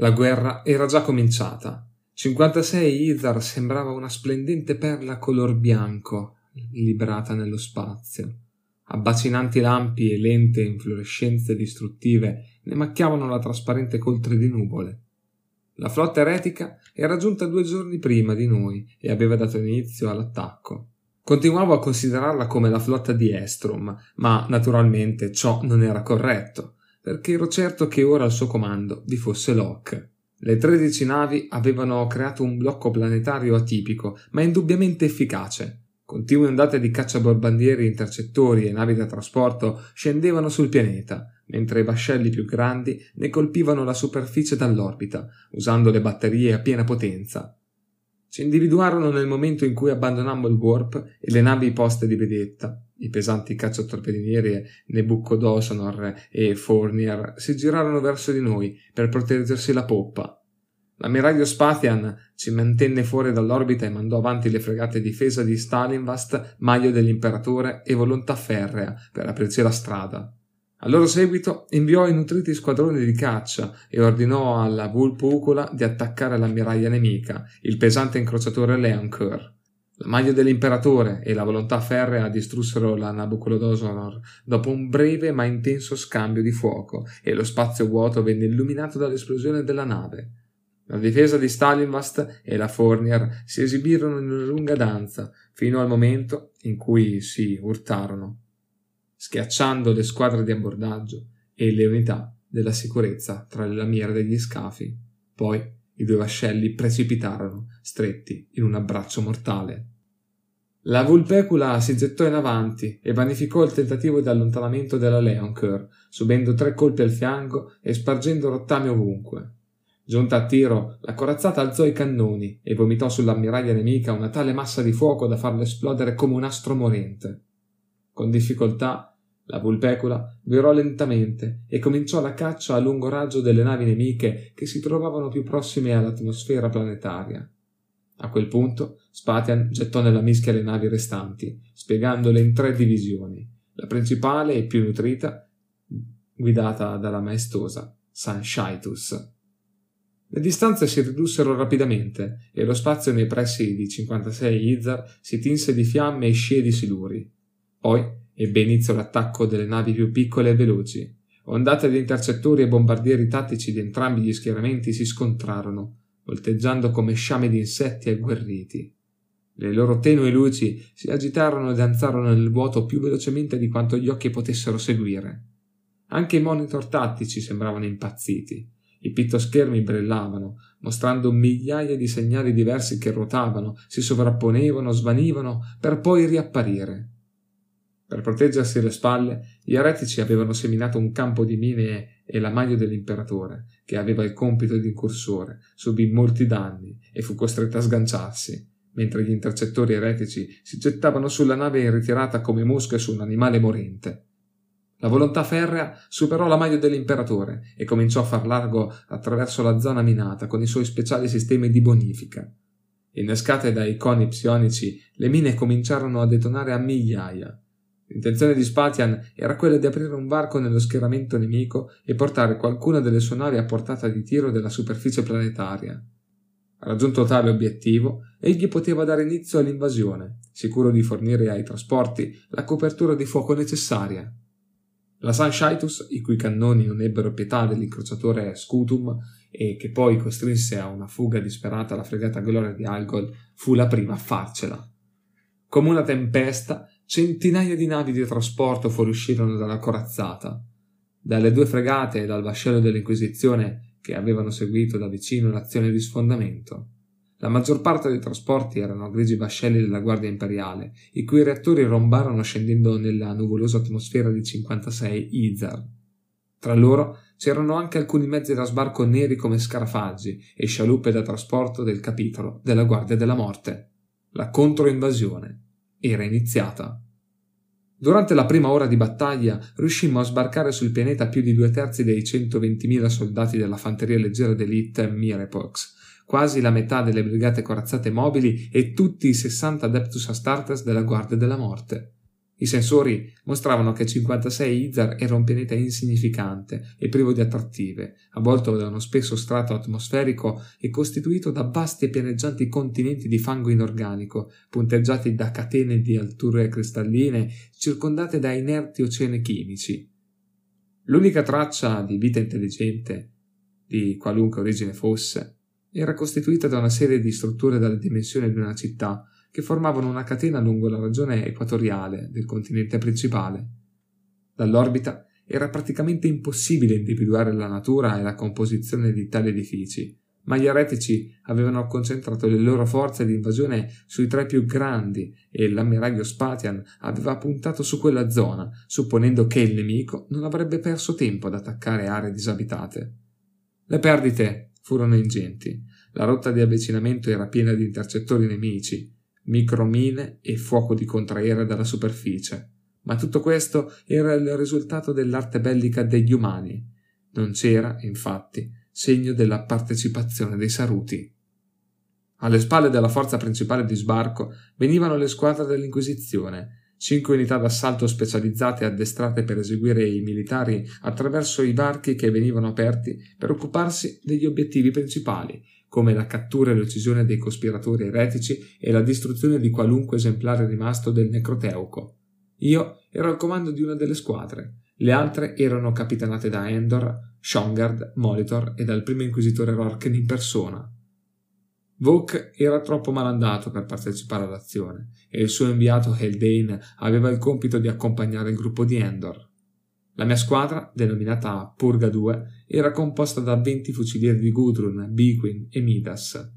La guerra era già cominciata. 56 Izar sembrava una splendente perla color bianco, librata nello spazio. Abbacinanti lampi e lente inflorescenze distruttive ne macchiavano la trasparente coltre di nuvole. La flotta eretica era giunta due giorni prima di noi e aveva dato inizio all'attacco. Continuavo a considerarla come la flotta di Estrom, ma naturalmente ciò non era corretto, perché ero certo che ora al suo comando vi fosse Locke. Le tredici navi avevano creato un blocco planetario atipico, ma indubbiamente efficace. Continue ondate di cacciaborbandieri, intercettori e navi da trasporto scendevano sul pianeta, mentre i vascelli più grandi ne colpivano la superficie dall'orbita, usando le batterie a piena potenza. Ci individuarono nel momento in cui abbandonammo il warp e le navi poste di vedetta. I pesanti cacciatorpedinieri Nebuchadnezzar e Fournier si girarono verso di noi per proteggersi la poppa, L'ammiraglio Spathian ci mantenne fuori dall'orbita e mandò avanti le fregate difesa di Stalinvast, Maglio dell'Imperatore e Volontà Ferrea per aprirci la strada. A loro seguito inviò i nutriti squadroni di caccia e ordinò alla Vulpucula di attaccare l'ammiraglia nemica, il pesante incrociatore Leoncoeur. La maglia dell'imperatore e la volontà ferrea distrussero la Nabucodonosor dopo un breve ma intenso scambio di fuoco e lo spazio vuoto venne illuminato dall'esplosione della nave. La difesa di Stalinvast e la Fournier si esibirono in una lunga danza fino al momento in cui si urtarono, schiacciando le squadre di abbordaggio e le unità della sicurezza tra le lamiere degli scafi. Poi i due vascelli precipitarono, stretti in un abbraccio mortale. La vulpecula si gettò in avanti e vanificò il tentativo di allontanamento della Leoncoeur, subendo tre colpi al fianco e spargendo rottami ovunque. Giunta a tiro, la corazzata alzò i cannoni e vomitò sull'ammiraglia nemica una tale massa di fuoco da farlo esplodere come un astro morente. Con difficoltà, la vulpecula virò lentamente e cominciò la caccia a lungo raggio delle navi nemiche che si trovavano più prossime all'atmosfera planetaria. A quel punto Spatian gettò nella mischia le navi restanti, spiegandole in tre divisioni, la principale e più nutrita, guidata dalla maestosa San Shaitus. Le distanze si ridussero rapidamente e lo spazio nei pressi di 56 Izar si tinse di fiamme e scie di siluri. Poi ebbe inizio l'attacco delle navi più piccole e veloci. Ondate di intercettori e bombardieri tattici di entrambi gli schieramenti si scontrarono, volteggiando come sciame di insetti agguerriti. Le loro tenue luci si agitarono e danzarono nel vuoto più velocemente di quanto gli occhi potessero seguire. Anche i monitor tattici sembravano impazziti i pittoschermi brillavano, mostrando migliaia di segnali diversi che ruotavano, si sovrapponevano, svanivano, per poi riapparire. Per proteggersi le spalle, gli eretici avevano seminato un campo di mine e la maglia dell'imperatore, che aveva il compito di incursore, subì molti danni e fu costretta a sganciarsi, mentre gli intercettori eretici si gettavano sulla nave in ritirata come mosche su un animale morente. La volontà ferrea superò la maglia dell'imperatore e cominciò a far largo attraverso la zona minata con i suoi speciali sistemi di bonifica. Innescate dai coni psionici, le mine cominciarono a detonare a migliaia. L'intenzione di Spatian era quella di aprire un varco nello schieramento nemico e portare qualcuna delle sue navi a portata di tiro della superficie planetaria. Raggiunto tale obiettivo, egli poteva dare inizio all'invasione, sicuro di fornire ai trasporti la copertura di fuoco necessaria. La Sunshaitus, i cui cannoni non ebbero pietà dell'incrociatore Scutum e che poi costrinse a una fuga disperata la fregata Gloria di Algol, fu la prima a farcela. Come una tempesta, centinaia di navi di trasporto fuoriuscirono dalla corazzata. Dalle due fregate e dal vascello dell'Inquisizione che avevano seguito da vicino l'azione di sfondamento. La maggior parte dei trasporti erano grigi vascelli della Guardia Imperiale, i cui reattori rombarono scendendo nella nuvolosa atmosfera di 56 Izar. Tra loro c'erano anche alcuni mezzi da sbarco neri come scarafaggi e scialuppe da trasporto del capitolo della Guardia della Morte. La controinvasione era iniziata. Durante la prima ora di battaglia riuscimmo a sbarcare sul pianeta più di due terzi dei 120.000 soldati della fanteria leggera d'elite Mirepox, quasi la metà delle brigate corazzate mobili e tutti i 60 Adeptus Astartes della Guardia della Morte. I sensori mostravano che 56 Izar era un pianeta insignificante e privo di attrattive, avvolto da uno spesso strato atmosferico e costituito da vasti e pianeggianti continenti di fango inorganico, punteggiati da catene di alture cristalline, circondate da inerti oceani chimici. L'unica traccia di vita intelligente, di qualunque origine fosse, era costituita da una serie di strutture dalle dimensioni di una città, che formavano una catena lungo la regione equatoriale del continente principale. Dall'orbita era praticamente impossibile individuare la natura e la composizione di tali edifici, ma gli eretici avevano concentrato le loro forze di invasione sui tre più grandi e l'ammiraglio Spatian aveva puntato su quella zona, supponendo che il nemico non avrebbe perso tempo ad attaccare aree disabitate. Le perdite furono ingenti. La rotta di avvicinamento era piena di intercettori nemici, micromine e fuoco di contraera dalla superficie. Ma tutto questo era il risultato dell'arte bellica degli umani. Non c'era, infatti, segno della partecipazione dei Saruti. Alle spalle della forza principale di sbarco venivano le squadre dell'Inquisizione, cinque unità d'assalto specializzate addestrate per eseguire i militari attraverso i varchi che venivano aperti per occuparsi degli obiettivi principali, come la cattura e l'uccisione dei cospiratori eretici e la distruzione di qualunque esemplare rimasto del Necroteuco. Io ero al comando di una delle squadre, le altre erano capitanate da Endor, Shongard, Molitor e dal primo inquisitore Rorken in persona. Vok era troppo malandato per partecipare all'azione e il suo inviato Heldane aveva il compito di accompagnare il gruppo di Endor. La mia squadra, denominata Purga 2, era composta da 20 fucilieri di Gudrun, Biguin e Midas.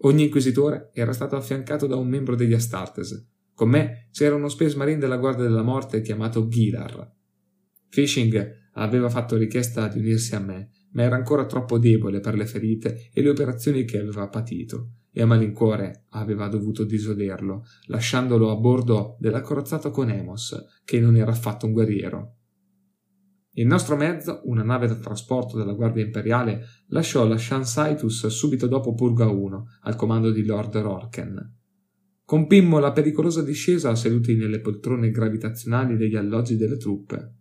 Ogni inquisitore era stato affiancato da un membro degli Astartes. Con me c'era uno Space Marine della Guardia della Morte chiamato Gilar. Fishing aveva fatto richiesta di unirsi a me, ma era ancora troppo debole per le ferite e le operazioni che aveva patito, e a malincuore aveva dovuto disoderlo, lasciandolo a bordo della corazzata con Emos, che non era affatto un guerriero. Il nostro mezzo, una nave da trasporto della Guardia Imperiale, lasciò la Shansaitus subito dopo Purga 1, al comando di Lord Rorken. Compimmo la pericolosa discesa seduti nelle poltrone gravitazionali degli alloggi delle truppe.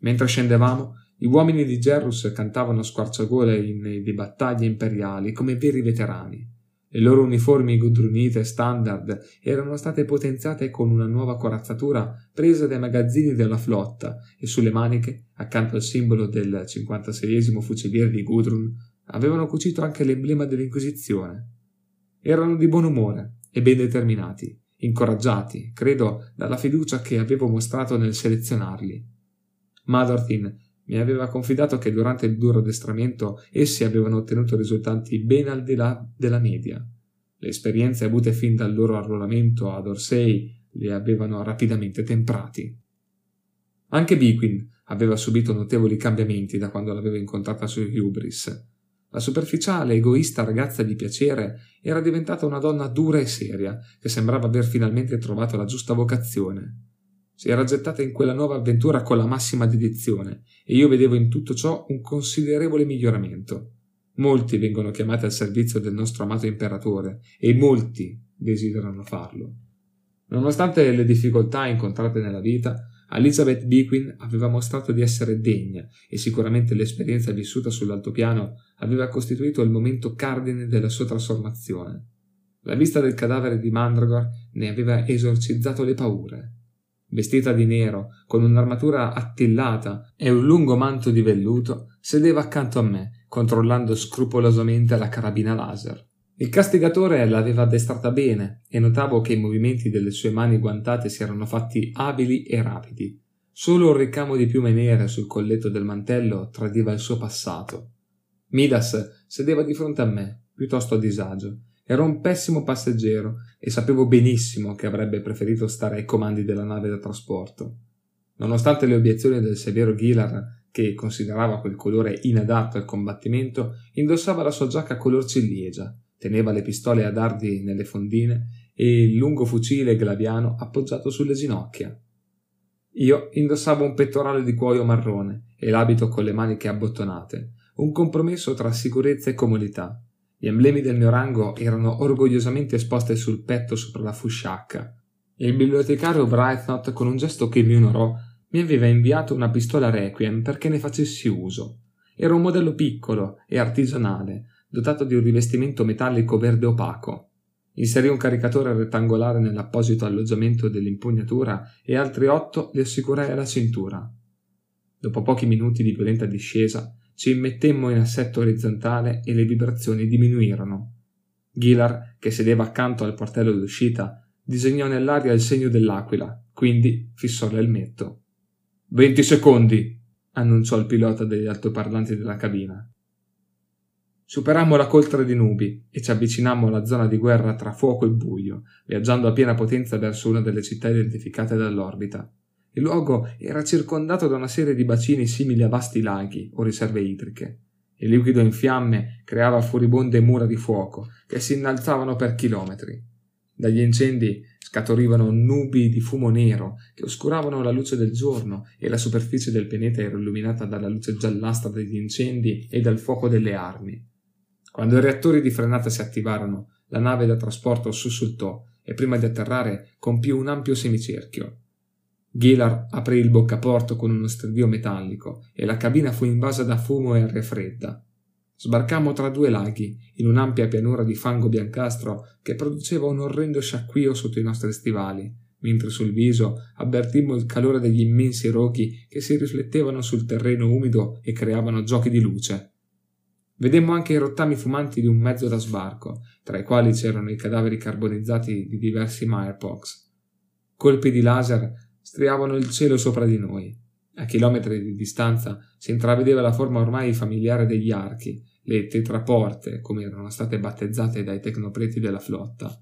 Mentre scendevamo, gli uomini di Gerrus cantavano a squarciagole inni di battaglie imperiali come veri veterani. Le loro uniformi gudrunite standard erano state potenziate con una nuova corazzatura presa dai magazzini della flotta e sulle maniche, accanto al simbolo del 56 fuciliere di Gudrun, avevano cucito anche l'emblema dell'Inquisizione. Erano di buon umore e ben determinati, incoraggiati, credo, dalla fiducia che avevo mostrato nel selezionarli. Madorthin mi aveva confidato che durante il duro addestramento essi avevano ottenuto risultati ben al di là della media. Le esperienze avute fin dal loro arruolamento ad Orsay li avevano rapidamente temprati. Anche Biquin aveva subito notevoli cambiamenti da quando l'aveva incontrata su Hubris. La superficiale, egoista ragazza di piacere era diventata una donna dura e seria, che sembrava aver finalmente trovato la giusta vocazione. Si era gettata in quella nuova avventura con la massima dedizione e io vedevo in tutto ciò un considerevole miglioramento. Molti vengono chiamati al servizio del nostro amato imperatore e molti desiderano farlo. Nonostante le difficoltà incontrate nella vita, Elizabeth Bequin aveva mostrato di essere degna e sicuramente l'esperienza vissuta sull'altopiano aveva costituito il momento cardine della sua trasformazione. La vista del cadavere di Mandragor ne aveva esorcizzato le paure vestita di nero, con un'armatura attillata e un lungo manto di velluto, sedeva accanto a me, controllando scrupolosamente la carabina laser. Il castigatore l'aveva addestrata bene e notavo che i movimenti delle sue mani guantate si erano fatti abili e rapidi. Solo un ricamo di piume nere sul colletto del mantello tradiva il suo passato. Midas sedeva di fronte a me, piuttosto a disagio, Ero un pessimo passeggero e sapevo benissimo che avrebbe preferito stare ai comandi della nave da trasporto. Nonostante le obiezioni del severo Gilar, che considerava quel colore inadatto al combattimento, indossava la sua giacca color ciliegia, teneva le pistole a dardi nelle fondine e il lungo fucile glaviano appoggiato sulle ginocchia. Io indossavo un pettorale di cuoio marrone e l'abito con le maniche abbottonate, un compromesso tra sicurezza e comodità, gli emblemi del mio rango erano orgogliosamente esposti sul petto sopra la fusciacca. Il bibliotecario Brightnot, con un gesto che mi onorò, mi aveva inviato una pistola Requiem perché ne facessi uso. Era un modello piccolo e artigianale, dotato di un rivestimento metallico verde opaco. Inserì un caricatore rettangolare nell'apposito alloggiamento dell'impugnatura e altri otto li assicurai alla cintura. Dopo pochi minuti di violenta discesa, ci immettemmo in assetto orizzontale e le vibrazioni diminuirono. Gilar, che sedeva accanto al portello d'uscita, disegnò nell'aria il segno dell'aquila, quindi fissò l'elmetto. Venti secondi, annunciò il pilota degli altoparlanti della cabina. Superammo la coltre di nubi e ci avvicinammo alla zona di guerra tra fuoco e buio, viaggiando a piena potenza verso una delle città identificate dall'orbita. Il luogo era circondato da una serie di bacini simili a vasti laghi o riserve idriche. Il liquido in fiamme creava furibonde mura di fuoco che si innalzavano per chilometri. Dagli incendi scaturivano nubi di fumo nero che oscuravano la luce del giorno e la superficie del pianeta era illuminata dalla luce giallastra degli incendi e dal fuoco delle armi. Quando i reattori di frenata si attivarono, la nave da trasporto sussultò e prima di atterrare compì un ampio semicerchio. Gilar aprì il boccaporto con uno stridio metallico e la cabina fu invasa da fumo e aria fredda. Sbarcammo tra due laghi, in un'ampia pianura di fango biancastro che produceva un orrendo sciacquio sotto i nostri stivali, mentre sul viso avvertimmo il calore degli immensi rochi che si riflettevano sul terreno umido e creavano giochi di luce. Vedemmo anche i rottami fumanti di un mezzo da sbarco, tra i quali c'erano i cadaveri carbonizzati di diversi Mirepox. Colpi di laser striavano il cielo sopra di noi. A chilometri di distanza si intravedeva la forma ormai familiare degli archi, le tetraporte, come erano state battezzate dai tecnopreti della flotta.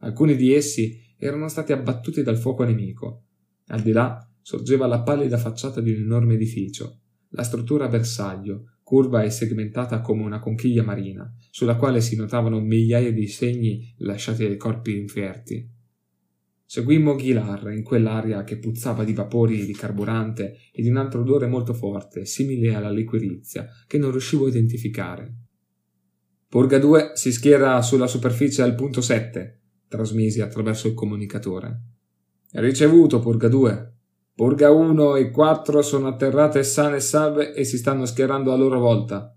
Alcuni di essi erano stati abbattuti dal fuoco nemico. Al di là sorgeva la pallida facciata di un enorme edificio, la struttura a bersaglio, curva e segmentata come una conchiglia marina, sulla quale si notavano migliaia di segni lasciati dai corpi inferti. Seguimmo Ghilar in quell'aria che puzzava di vapori di carburante e di un altro odore molto forte, simile alla liquirizia, che non riuscivo a identificare. Purga 2 si schiera sulla superficie al punto 7, trasmisi attraverso il comunicatore. Ricevuto, Purga 2. Purga 1 e 4 sono atterrate sane e salve e si stanno schierando a loro volta.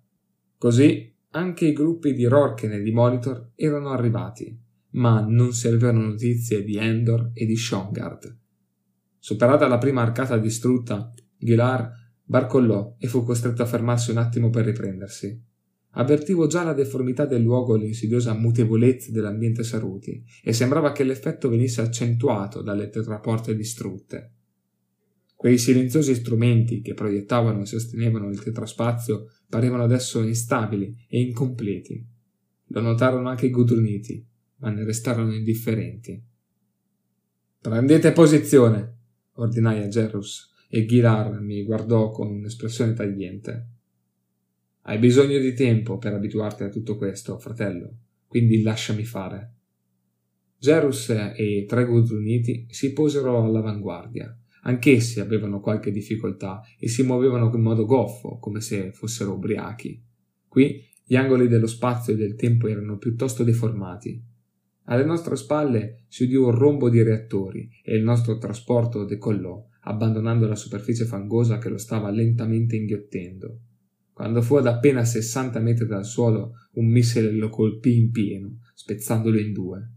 Così anche i gruppi di Rorken e di Monitor erano arrivati, ma non si avevano notizie di Endor e di Shongard. Superata la prima arcata distrutta, Gilar barcollò e fu costretto a fermarsi un attimo per riprendersi. Avvertivo già la deformità del luogo e l'insidiosa mutevolezza dell'ambiente Saruti, e sembrava che l'effetto venisse accentuato dalle tetraporte distrutte. Quei silenziosi strumenti che proiettavano e sostenevano il tetraspazio parevano adesso instabili e incompleti. Lo notarono anche i gudruniti, ma ne restarono indifferenti. Prendete posizione, ordinai a Gerus, e Ghilar mi guardò con un'espressione tagliente. Hai bisogno di tempo per abituarti a tutto questo, fratello, quindi lasciami fare. Gerus e i tre gudruniti si posero all'avanguardia Anch'essi avevano qualche difficoltà e si muovevano in modo goffo, come se fossero ubriachi. Qui gli angoli dello spazio e del tempo erano piuttosto deformati. Alle nostre spalle si udì un rombo di reattori e il nostro trasporto decollò, abbandonando la superficie fangosa che lo stava lentamente inghiottendo. Quando fu ad appena 60 metri dal suolo, un missile lo colpì in pieno, spezzandolo in due.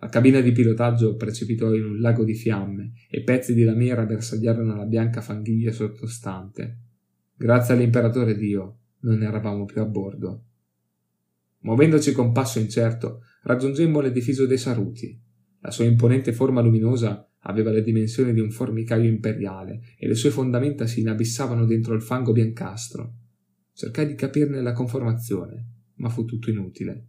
La cabina di pilotaggio precipitò in un lago di fiamme e pezzi di lamiera bersagliarono la bianca fanghiglia sottostante. Grazie all'imperatore Dio non eravamo più a bordo. Muovendoci con passo incerto, raggiungemmo l'edificio dei Saruti. La sua imponente forma luminosa aveva le dimensioni di un formicaio imperiale e le sue fondamenta si inabissavano dentro il fango biancastro. Cercai di capirne la conformazione, ma fu tutto inutile.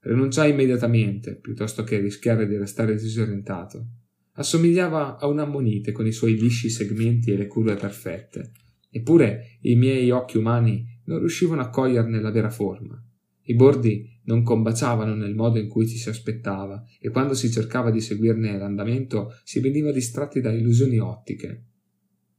Rinunciai immediatamente, piuttosto che rischiare di restare disorientato. Assomigliava a un'ammonite con i suoi lisci segmenti e le curve perfette. Eppure i miei occhi umani non riuscivano a coglierne la vera forma. I bordi non combaciavano nel modo in cui ci si aspettava e quando si cercava di seguirne l'andamento si veniva distratti da illusioni ottiche.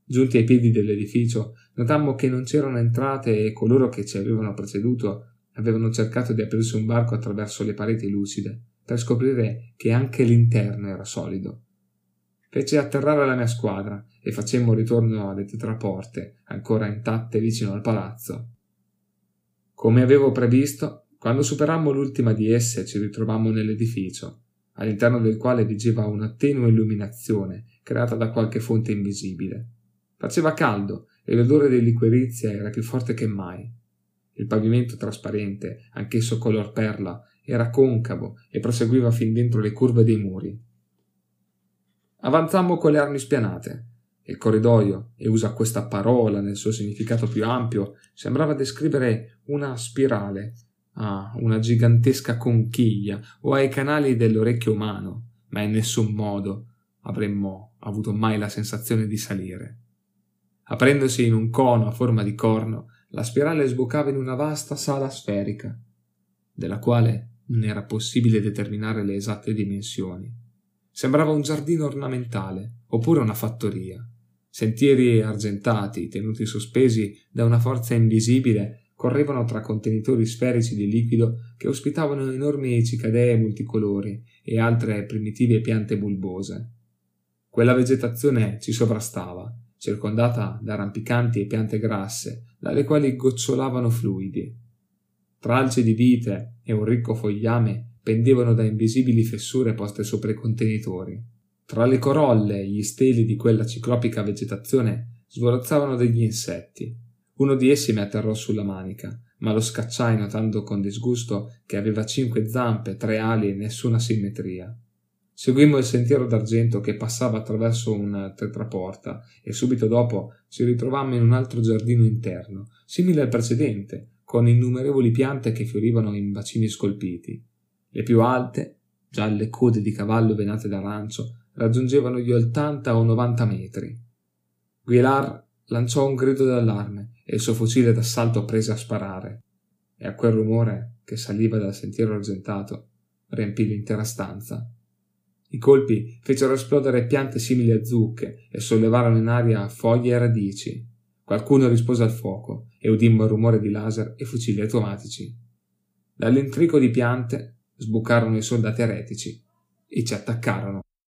Giunti ai piedi dell'edificio, notammo che non c'erano entrate e coloro che ci avevano preceduto Avevano cercato di aprirsi un barco attraverso le pareti lucide, per scoprire che anche l'interno era solido, fece atterrare la mia squadra e facemmo ritorno alle tetraporte, ancora intatte vicino al palazzo. Come avevo previsto, quando superammo l'ultima di esse ci ritrovammo nell'edificio, all'interno del quale vigeva una tenue illuminazione creata da qualche fonte invisibile. Faceva caldo e l'odore di liquirizia era più forte che mai. Il pavimento trasparente, anch'esso color perla, era concavo e proseguiva fin dentro le curve dei muri. Avanzammo con le armi spianate. Il corridoio, e usa questa parola nel suo significato più ampio, sembrava descrivere una spirale, a una gigantesca conchiglia o ai canali dell'orecchio umano, ma in nessun modo avremmo avuto mai la sensazione di salire. Aprendosi in un cono a forma di corno, la spirale sboccava in una vasta sala sferica, della quale non era possibile determinare le esatte dimensioni. Sembrava un giardino ornamentale, oppure una fattoria. Sentieri argentati, tenuti sospesi da una forza invisibile, correvano tra contenitori sferici di liquido che ospitavano enormi cicadee multicolori e altre primitive piante bulbose. Quella vegetazione ci sovrastava, circondata da rampicanti e piante grasse, dalle quali gocciolavano fluidi. Tralci di vite e un ricco fogliame pendevano da invisibili fessure poste sopra i contenitori. Tra le corolle e gli steli di quella ciclopica vegetazione svolazzavano degli insetti. Uno di essi mi atterrò sulla manica, ma lo scacciai notando con disgusto che aveva cinque zampe, tre ali e nessuna simmetria. Seguimmo il sentiero d'argento che passava attraverso una tetraporta e subito dopo ci ritrovammo in un altro giardino interno, simile al precedente, con innumerevoli piante che fiorivano in bacini scolpiti. Le più alte, gialle code di cavallo venate d'arancio, raggiungevano gli 80 o 90 metri. Guilar lanciò un grido d'allarme e il suo fucile d'assalto prese a sparare. E a quel rumore che saliva dal sentiero argentato riempì l'intera stanza. I colpi fecero esplodere piante simili a zucche e sollevarono in aria foglie e radici. Qualcuno rispose al fuoco e udimmo il rumore di laser e fucili automatici. Dall'intrico di piante sbucarono i soldati eretici e ci attaccarono.